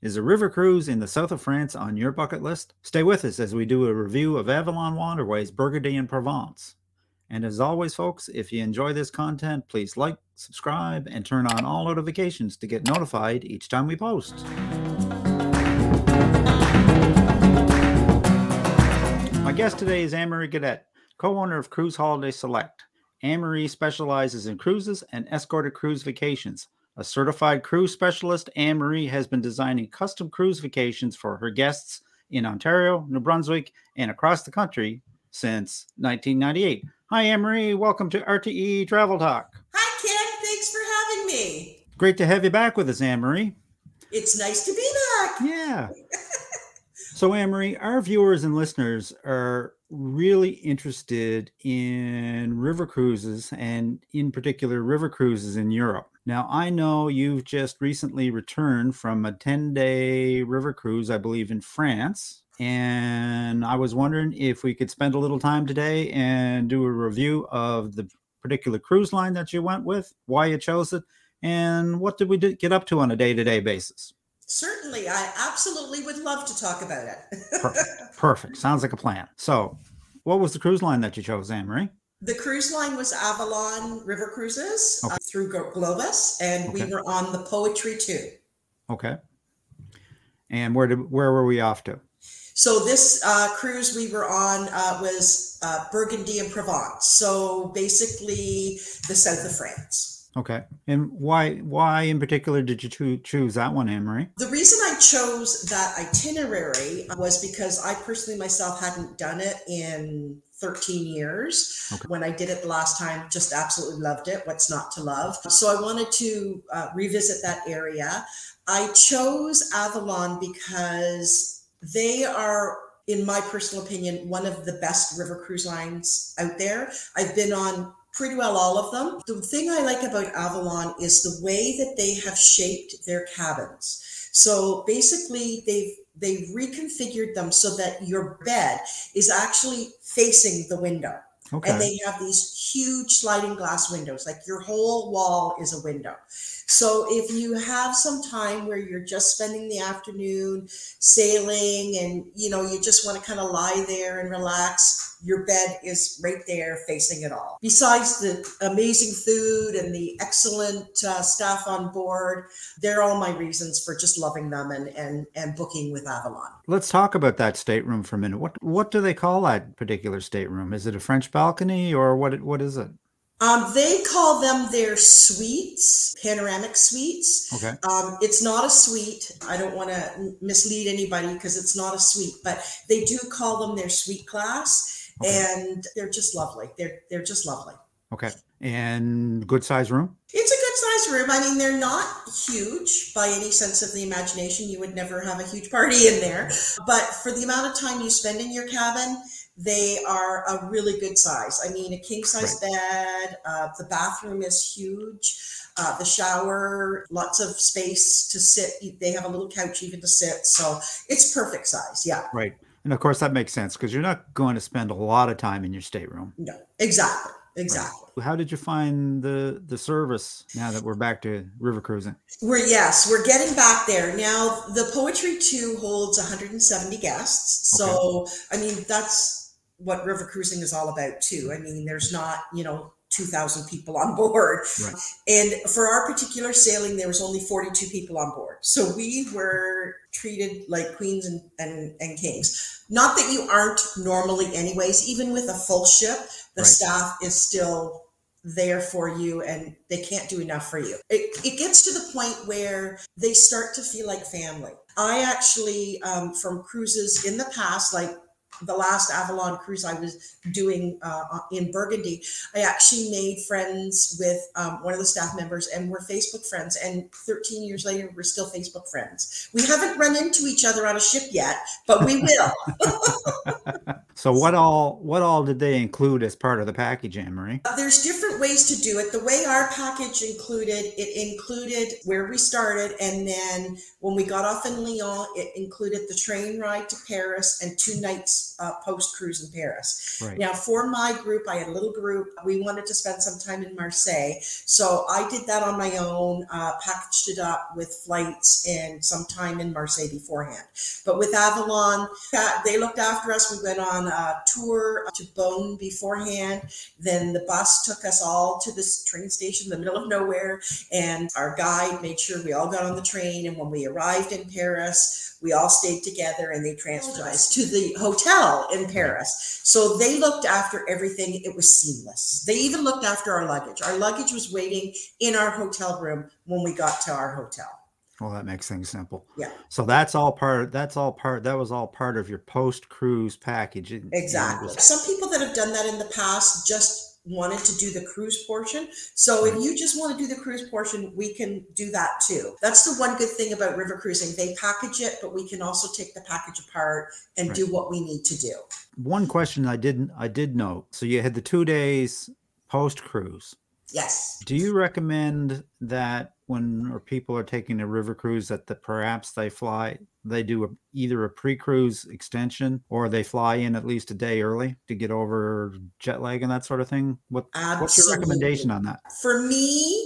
Is a river cruise in the south of France on your bucket list? Stay with us as we do a review of Avalon Waterways Burgundy, and Provence. And as always, folks, if you enjoy this content, please like, subscribe, and turn on all notifications to get notified each time we post. My guest today is Anne Marie Gaudette, co owner of Cruise Holiday Select. Anne Marie specializes in cruises and escorted cruise vacations. A certified cruise specialist, Anne Marie has been designing custom cruise vacations for her guests in Ontario, New Brunswick, and across the country since 1998. Hi, Anne Marie. Welcome to RTE Travel Talk. Hi, Ken. Thanks for having me. Great to have you back with us, Anne Marie. It's nice to be back. Yeah. so, Anne Marie, our viewers and listeners are really interested in river cruises and, in particular, river cruises in Europe. Now, I know you've just recently returned from a 10 day river cruise, I believe, in France. And I was wondering if we could spend a little time today and do a review of the particular cruise line that you went with, why you chose it, and what did we get up to on a day to day basis. Certainly. I absolutely would love to talk about it. Perfect. Perfect. Sounds like a plan. So, what was the cruise line that you chose, Anne Marie? The cruise line was Avalon River Cruises okay. uh, through Globus, and okay. we were on the Poetry 2. Okay. And where did where were we off to? So this uh, cruise we were on uh, was uh, Burgundy and Provence. So basically, the south of France. Okay. And why why in particular did you cho- choose that one, Anne Marie? The reason I chose that itinerary was because I personally myself hadn't done it in 13 years. Okay. When I did it the last time, just absolutely loved it. What's not to love? So I wanted to uh, revisit that area. I chose Avalon because they are in my personal opinion, one of the best river cruise lines out there. I've been on pretty well all of them. The thing I like about Avalon is the way that they have shaped their cabins. So basically, they've they've reconfigured them so that your bed is actually facing the window. Okay. And they have these huge sliding glass windows, like your whole wall is a window. So if you have some time where you're just spending the afternoon sailing and you know you just want to kind of lie there and relax, your bed is right there facing it all. Besides the amazing food and the excellent uh, staff on board, they're all my reasons for just loving them and and and booking with Avalon. Let's talk about that stateroom for a minute. What what do they call that particular stateroom? Is it a French balcony or what what is it? Um, they call them their suites, panoramic suites. Okay. Um, it's not a suite. I don't want to mislead anybody because it's not a suite, but they do call them their suite class, okay. and they're just lovely. They're they're just lovely. Okay. And good size room. Good size room. I mean, they're not huge by any sense of the imagination. You would never have a huge party in there, but for the amount of time you spend in your cabin they are a really good size. I mean, a king size right. bed. Uh, the bathroom is huge. Uh, the shower, lots of space to sit. They have a little couch even to sit. So it's perfect size. Yeah. Right. And of course, that makes sense because you're not going to spend a lot of time in your stateroom. No, exactly. Exactly. Right. How did you find the the service now that we're back to river cruising? We're yes, we're getting back there. Now the Poetry 2 holds 170 guests. So okay. I mean that's what river cruising is all about too. I mean, there's not, you know, 2,000 people on board. Right. And for our particular sailing, there was only 42 people on board. So we were treated like queens and, and, and kings. Not that you aren't normally, anyways, even with a full ship, the right. staff is still there for you and they can't do enough for you. It, it gets to the point where they start to feel like family. I actually, um, from cruises in the past, like the last Avalon cruise I was doing uh, in Burgundy, I actually made friends with um, one of the staff members and we're Facebook friends. And 13 years later, we're still Facebook friends. We haven't run into each other on a ship yet, but we will. So what all what all did they include as part of the package, Anne Marie? Uh, there's different ways to do it. The way our package included, it included where we started, and then when we got off in Lyon, it included the train ride to Paris and two nights uh, post cruise in Paris. Right. Now, for my group, I had a little group. We wanted to spend some time in Marseille, so I did that on my own, uh, packaged it up with flights and some time in Marseille beforehand. But with Avalon, they looked after us. We went on a tour to Beaune beforehand. Then the bus took us all to this train station in the middle of nowhere, and our guide made sure we all got on the train. And when we arrived in Paris, we all stayed together and they transferred us to the hotel in Paris. So they looked after everything. It was seamless. They even looked after our luggage. Our luggage was waiting in our hotel room when we got to our hotel. Well, that makes things simple. Yeah. So that's all part. That's all part. That was all part of your post cruise package. Exactly. Some people that have done that in the past just wanted to do the cruise portion. So if you just want to do the cruise portion, we can do that too. That's the one good thing about river cruising. They package it, but we can also take the package apart and right. do what we need to do. One question I didn't I did note. So you had the 2 days post cruise. Yes. Do you recommend that when or people are taking a river cruise that the, perhaps they fly they do a, either a pre-cruise extension or they fly in at least a day early to get over jet lag and that sort of thing? What, what's your recommendation on that? For me,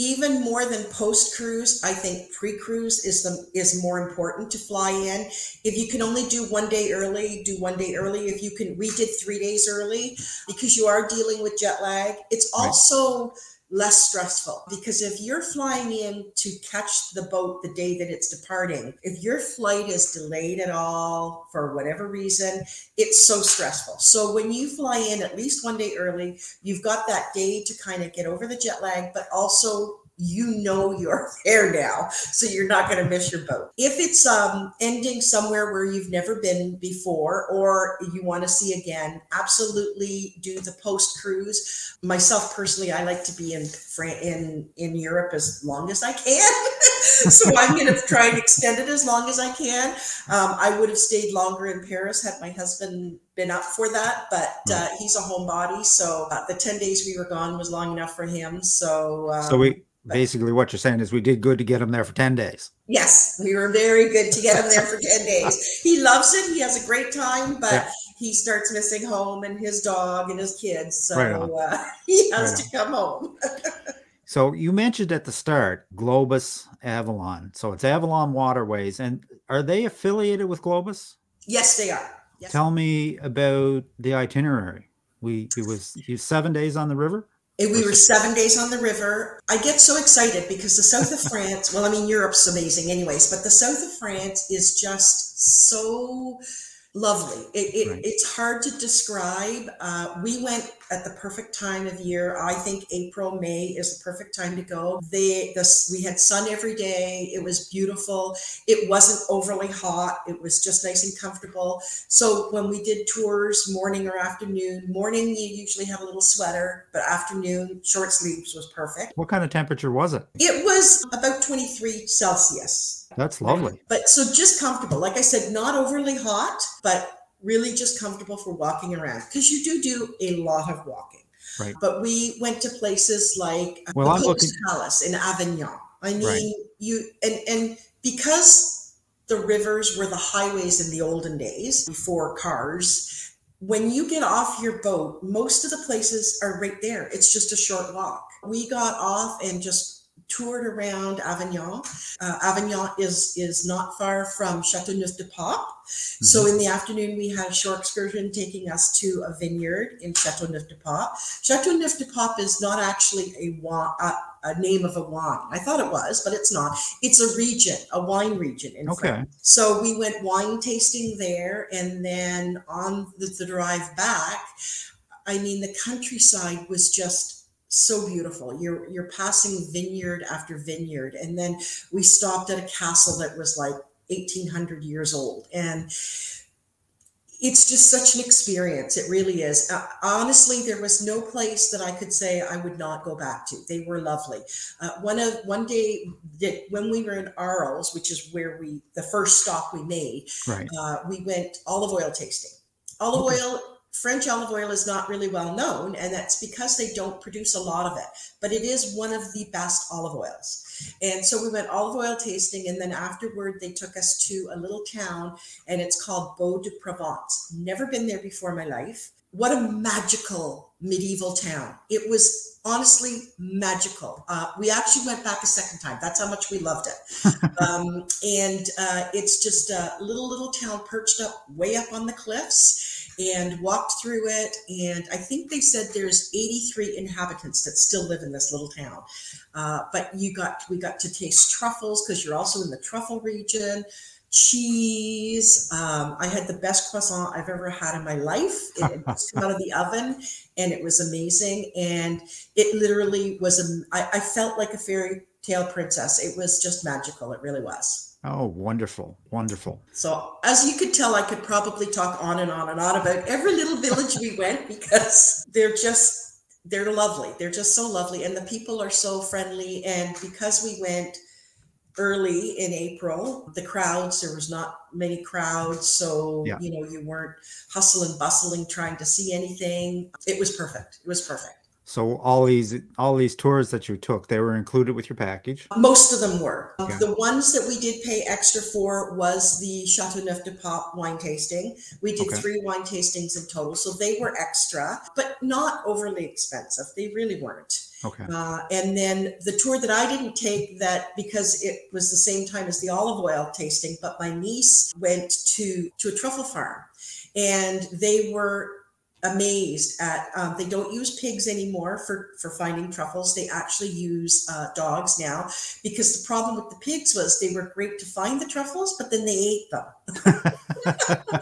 even more than post cruise, I think pre cruise is the is more important to fly in. If you can only do one day early, do one day early. If you can, we did three days early because you are dealing with jet lag. It's also right less stressful because if you're flying in to catch the boat the day that it's departing, if your flight is delayed at all for whatever reason, it's so stressful. So when you fly in at least one day early, you've got that day to kind of get over the jet lag, but also you know you're there now so you're not going to miss your boat. If it's um, ending somewhere where you've never been before or you want to see again absolutely do the post cruise. Myself personally i like to be in in in europe as long as i can. So i'm going to try and extend it as long as i can. Um, i would have stayed longer in paris had my husband been up for that, but uh, he's a homebody, so uh, the ten days we were gone was long enough for him. So, um, so we Basically, what you're saying is we did good to get him there for 10 days. Yes, we were very good to get him there for 10 days. He loves it. He has a great time, but yeah. he starts missing home and his dog and his kids. So right uh, he has right to come home. so you mentioned at the start Globus Avalon. So it's Avalon Waterways. And are they affiliated with Globus? Yes, they are. Yes. Tell me about the itinerary. We it was you seven days on the river? We were seven days on the river. I get so excited because the south of France, well, I mean, Europe's amazing, anyways, but the south of France is just so lovely. It, it, right. It's hard to describe. Uh, we went at the perfect time of year. I think April, May is the perfect time to go. They, the, we had sun every day. It was beautiful. It wasn't overly hot. It was just nice and comfortable. So when we did tours, morning or afternoon, morning you usually have a little sweater, but afternoon short sleeves was perfect. What kind of temperature was it? It was about 23 Celsius. That's lovely. But so just comfortable. Like I said, not overly hot, but really just comfortable for walking around because you do do a lot of walking. Right. But we went to places like uh, well, the I'm looking- Palace in Avignon. I mean, right. you and and because the rivers were the highways in the olden days before cars. When you get off your boat, most of the places are right there. It's just a short walk. We got off and just toured around Avignon. Uh, Avignon is is not far from Chateauneuf-du-Pape. Mm-hmm. So in the afternoon, we had a short excursion taking us to a vineyard in Chateauneuf-du-Pape. Châteauneuf-du-Pape is not actually a, wa- a, a, name of a wine. I thought it was, but it's not. It's a region, a wine region in okay. France. So we went wine tasting there, and then on the, the drive back, I mean, the countryside was just so beautiful. You're you're passing vineyard after vineyard, and then we stopped at a castle that was like 1800 years old, and it's just such an experience. It really is. Uh, honestly, there was no place that I could say I would not go back to. They were lovely. Uh, one of one day that when we were in Arles, which is where we the first stop we made, right. uh, we went olive oil tasting Olive oil French olive oil is not really well known, and that's because they don't produce a lot of it. But it is one of the best olive oils. And so we went olive oil tasting, and then afterward, they took us to a little town, and it's called Beau de Provence. Never been there before in my life. What a magical medieval town! It was honestly magical. Uh, we actually went back a second time. That's how much we loved it. um, and uh, it's just a little little town perched up way up on the cliffs and walked through it. And I think they said there's 83 inhabitants that still live in this little town. Uh, but you got we got to taste truffles because you're also in the truffle region. Cheese. Um, I had the best croissant I've ever had in my life. It just came out of the oven, and it was amazing. And it literally was. A, I, I felt like a fairy tale princess. It was just magical. It really was. Oh, wonderful. Wonderful. So, as you could tell, I could probably talk on and on and on about every little village we went because they're just, they're lovely. They're just so lovely. And the people are so friendly. And because we went early in April, the crowds, there was not many crowds. So, yeah. you know, you weren't hustling, bustling, trying to see anything. It was perfect. It was perfect. So all these all these tours that you took, they were included with your package. Most of them were. Yeah. The ones that we did pay extra for was the Chateauneuf-du-Pape wine tasting. We did okay. three wine tastings in total, so they were extra, but not overly expensive. They really weren't. Okay. Uh, and then the tour that I didn't take that because it was the same time as the olive oil tasting, but my niece went to to a truffle farm, and they were amazed at um, they don't use pigs anymore for for finding truffles. They actually use uh, dogs now because the problem with the pigs was they were great to find the truffles but then they ate them.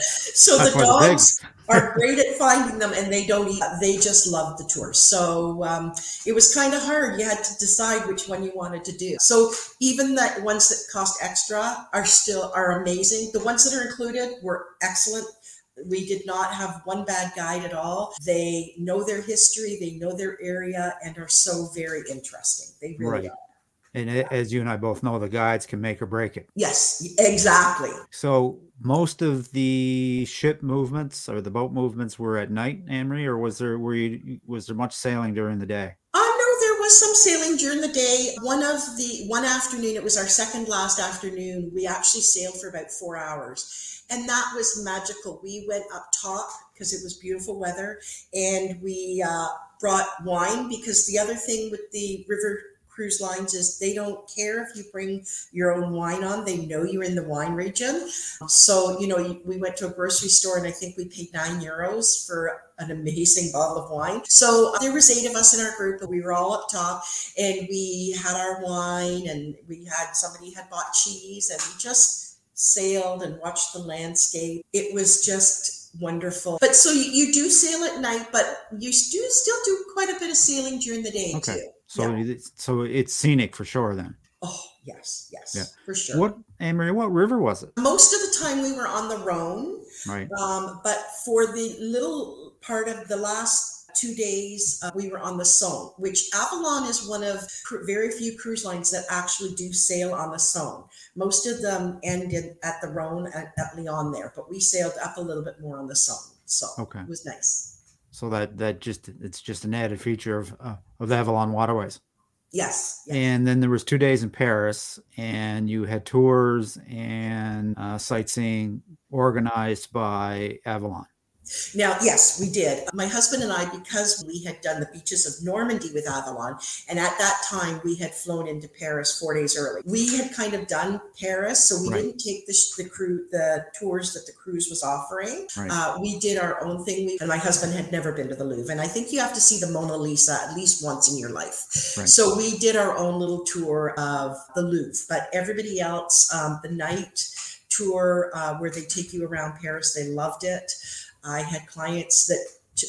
So the dogs are great at finding them and they don't eat they just love the tour. So um, it was kind of hard. You had to decide which one you wanted to do. So even the ones that cost extra are still are amazing. The ones that are included were excellent we did not have one bad guide at all. They know their history, they know their area, and are so very interesting. They really right. are. And as you and I both know, the guides can make or break it. Yes, exactly. So most of the ship movements or the boat movements were at night, Anne-Marie, or was there were you was there much sailing during the day? Was some sailing during the day. One of the one afternoon, it was our second last afternoon. We actually sailed for about four hours and that was magical. We went up top because it was beautiful weather, and we uh, brought wine because the other thing with the river cruise lines is they don't care if you bring your own wine on. They know you're in the wine region. So, you know, we went to a grocery store and I think we paid nine euros for an amazing bottle of wine. So there was eight of us in our group and we were all up top and we had our wine and we had somebody had bought cheese and we just sailed and watched the landscape. It was just wonderful. But so you, you do sail at night, but you do still do quite a bit of sailing during the day okay. too. So, yeah. so it's scenic for sure then. Oh yes, yes, yeah. for sure. What, Anne-Marie, what river was it? Most of the time we were on the Rhone, right? Um, but for the little part of the last two days uh, we were on the Saône, which Avalon is one of very few cruise lines that actually do sail on the Saône. Most of them ended at the Rhone at, at Lyon there, but we sailed up a little bit more on the Saône. So okay. it was nice. So that that just it's just an added feature of uh, of the Avalon waterways. Yes, yes, And then there was two days in Paris, and you had tours and uh, sightseeing organized by Avalon. Now, yes, we did. My husband and I, because we had done the beaches of Normandy with Avalon, and at that time we had flown into Paris four days early. We had kind of done Paris, so we right. didn't take the, the crew the tours that the cruise was offering. Right. Uh, we did our own thing. We, and my husband had never been to the Louvre, and I think you have to see the Mona Lisa at least once in your life. Right. So we did our own little tour of the Louvre, but everybody else, um, the night tour uh, where they take you around Paris, they loved it. I had clients that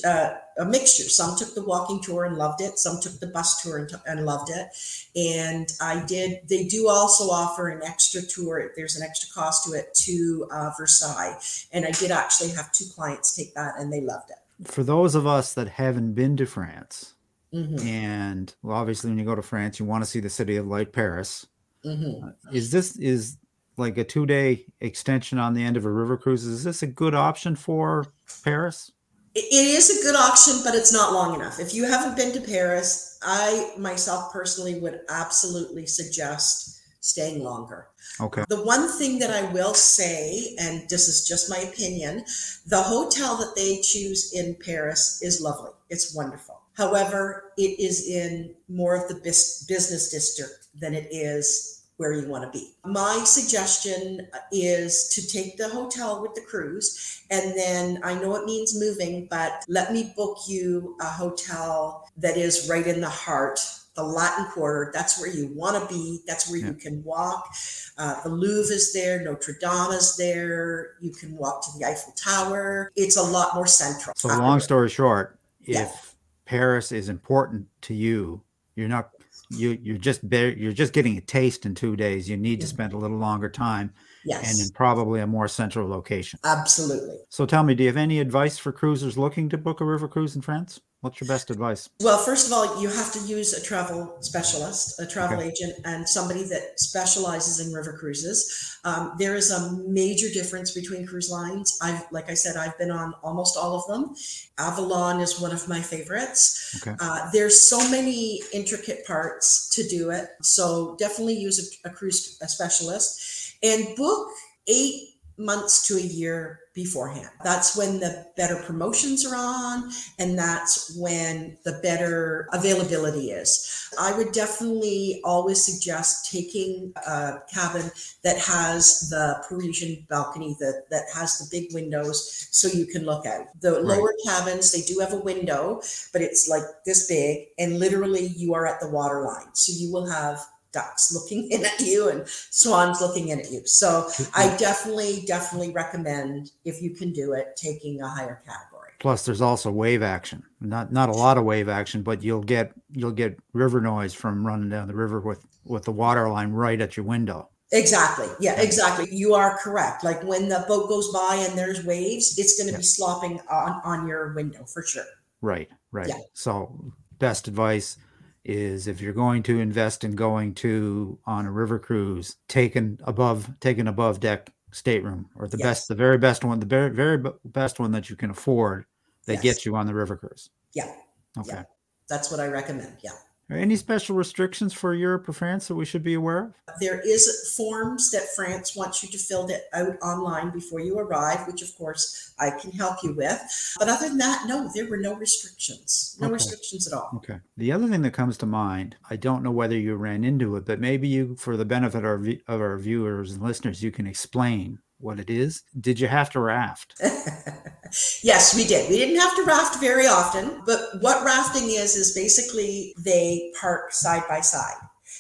uh, a mixture. Some took the walking tour and loved it. Some took the bus tour and, and, loved it. And I did. They do also offer an extra tour. There's an extra cost to it to uh, Versailles, and I did actually have two clients take that, and they loved it. For those of us that haven't been to France, mm-hmm. and well, obviously when you go to France, you want to see the city of light, Paris. Mm-hmm. Uh, is this is like a two day extension on the end of a river cruise, is this a good option for Paris? It is a good option, but it's not long enough. If you haven't been to Paris, I myself personally would absolutely suggest staying longer. Okay. The one thing that I will say, and this is just my opinion, the hotel that they choose in Paris is lovely. It's wonderful. However, it is in more of the business district than it is where you want to be. My suggestion is to take the hotel with the cruise, and then I know it means moving, but let me book you a hotel that is right in the heart the Latin Quarter. That's where you want to be. That's where yeah. you can walk. Uh, the Louvre is there. Notre Dame is there. You can walk to the Eiffel Tower. It's a lot more central. So, long story short, if yeah. Paris is important to you, you're not you you're just you're just getting a taste in two days. You need to spend a little longer time. Yes. And in probably a more central location. Absolutely. So tell me, do you have any advice for cruisers looking to book a river cruise in France? What's your best advice? Well, first of all, you have to use a travel specialist, a travel okay. agent, and somebody that specializes in river cruises. Um, there is a major difference between cruise lines. I've, like I said, I've been on almost all of them. Avalon is one of my favorites. Okay. Uh, there's so many intricate parts to do it, so definitely use a, a cruise a specialist and book eight months to a year beforehand. That's when the better promotions are on, and that's when the better availability is. I would definitely always suggest taking a cabin that has the Parisian balcony that, that has the big windows so you can look out. The right. lower cabins, they do have a window, but it's like this big, and literally you are at the water line. So you will have ducks looking in at you and swans looking in at you. So I mm-hmm. definitely, definitely recommend if you can do it, taking a higher category. Plus, there's also wave action. Not not a lot of wave action, but you'll get you'll get river noise from running down the river with with the water line right at your window. Exactly. Yeah, exactly. You are correct. Like when the boat goes by and there's waves, it's going to yeah. be slopping on on your window for sure. Right. Right. Yeah. So, best advice is if you're going to invest in going to on a river cruise, take an above take an above deck stateroom or the yes. best the very best one the very very best one that you can afford that yes. gets you on the river cruise. Yeah. Okay. Yeah. That's what I recommend. Yeah. Any special restrictions for Europe or France that we should be aware of? There is forms that France wants you to fill that out online before you arrive, which of course I can help you with. But other than that, no, there were no restrictions. No okay. restrictions at all. Okay. The other thing that comes to mind, I don't know whether you ran into it, but maybe you, for the benefit of our, of our viewers and listeners, you can explain what it is. Did you have to raft? yes, we did. We didn't have to raft very often, but what rafting is is basically they park side by side.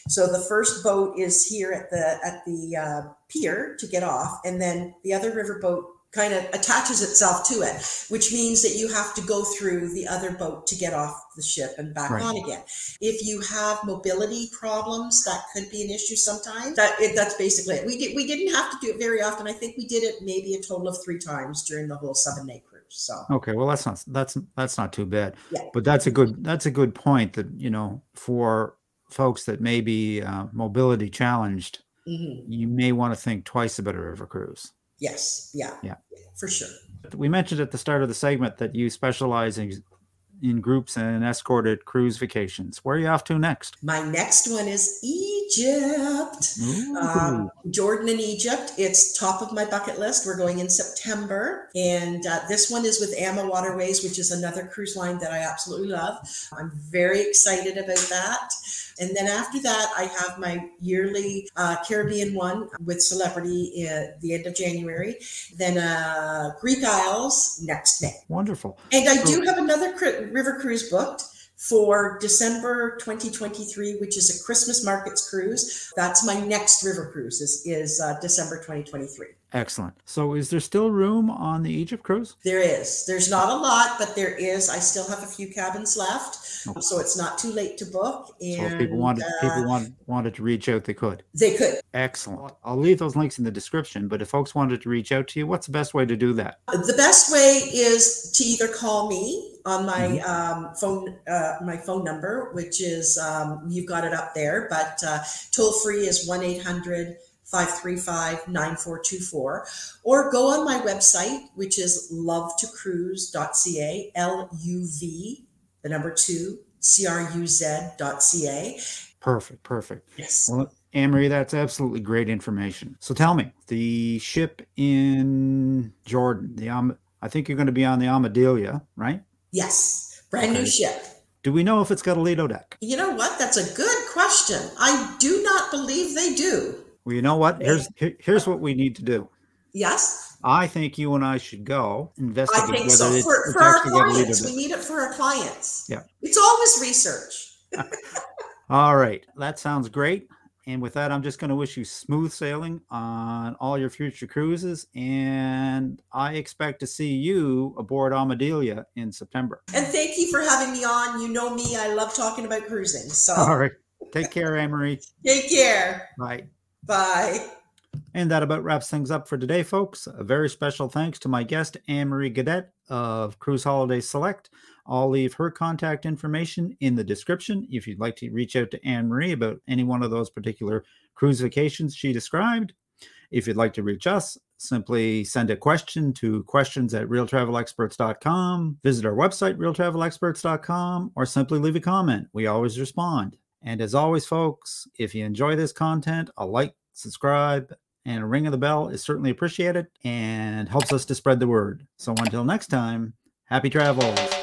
So the first boat is here at the at the uh, pier to get off, and then the other river boat kind of attaches itself to it, which means that you have to go through the other boat to get off the ship and back right. on again. If you have mobility problems, that could be an issue sometimes. That it, that's basically it. We did we didn't have to do it very often. I think we did it maybe a total of three times during the whole seven day cruise. So okay, well that's not that's that's not too bad. Yeah. But that's a good that's a good point that you know for folks that may be uh, mobility challenged, mm-hmm. you may want to think twice about a river cruise. Yes. Yeah. Yeah. For sure. We mentioned at the start of the segment that you specialize in, in groups and escorted cruise vacations. Where are you off to next? My next one is Egypt. Um, Jordan and Egypt. It's top of my bucket list. We're going in September. And uh, this one is with AmaWaterways, which is another cruise line that I absolutely love. I'm very excited about that. And then after that, I have my yearly uh, Caribbean one with Celebrity at the end of January. Then uh, Greek Isles next May. Wonderful. And I do have another cr- river cruise booked for December 2023, which is a Christmas markets cruise. That's my next river cruise is, is uh, December 2023. Excellent. So, is there still room on the Egypt cruise? There is. There's not a lot, but there is. I still have a few cabins left, okay. so it's not too late to book. And so if people wanted, uh, people wanted wanted to reach out, they could. They could. Excellent. I'll leave those links in the description. But if folks wanted to reach out to you, what's the best way to do that? The best way is to either call me on my mm-hmm. um, phone, uh, my phone number, which is um, you've got it up there, but uh, toll free is one eight hundred 535 9424, or go on my website, which is luv2cruz.ca, L U V, the number two, C R U Z.ca. Perfect, perfect. Yes. Well, Anne-Marie, that's absolutely great information. So tell me, the ship in Jordan, the um, I think you're going to be on the AmaDahlia, right? Yes, brand Okay. new ship. Do we know if it's got a Lido deck? You know what? That's a good question. I do not believe they do. Well, you know what? Here's here- here's what we need to do. Yes, I think you and I should go I investigate think whether so. it's, For, it's for our actually got a clients, we need it for our clients. Yeah. It's always research. All right, that sounds great. And with that, I'm just going to wish you smooth sailing on all your future cruises. And I expect to see you aboard AmaDahlia in September. And thank you for having me on. You know me, I love talking about cruising. So All right. Take care, Anne-Marie. take care. Bye. Bye. And that about wraps things up for today, folks. A very special thanks to my guest, Anne Marie Gadet of Cruise Holiday Select. I'll leave her contact information in the description if you'd like to reach out to Anne Marie about any one of those particular cruise vacations she described. If you'd like to reach us, simply send a question to questions at realtravelexperts.com, visit our website, realtravelexperts.com, or simply leave a comment. We always respond. And as always, folks, if you enjoy this content, a like, subscribe, and a ring of the bell is certainly appreciated and helps us to spread the word. So until next time, happy travels.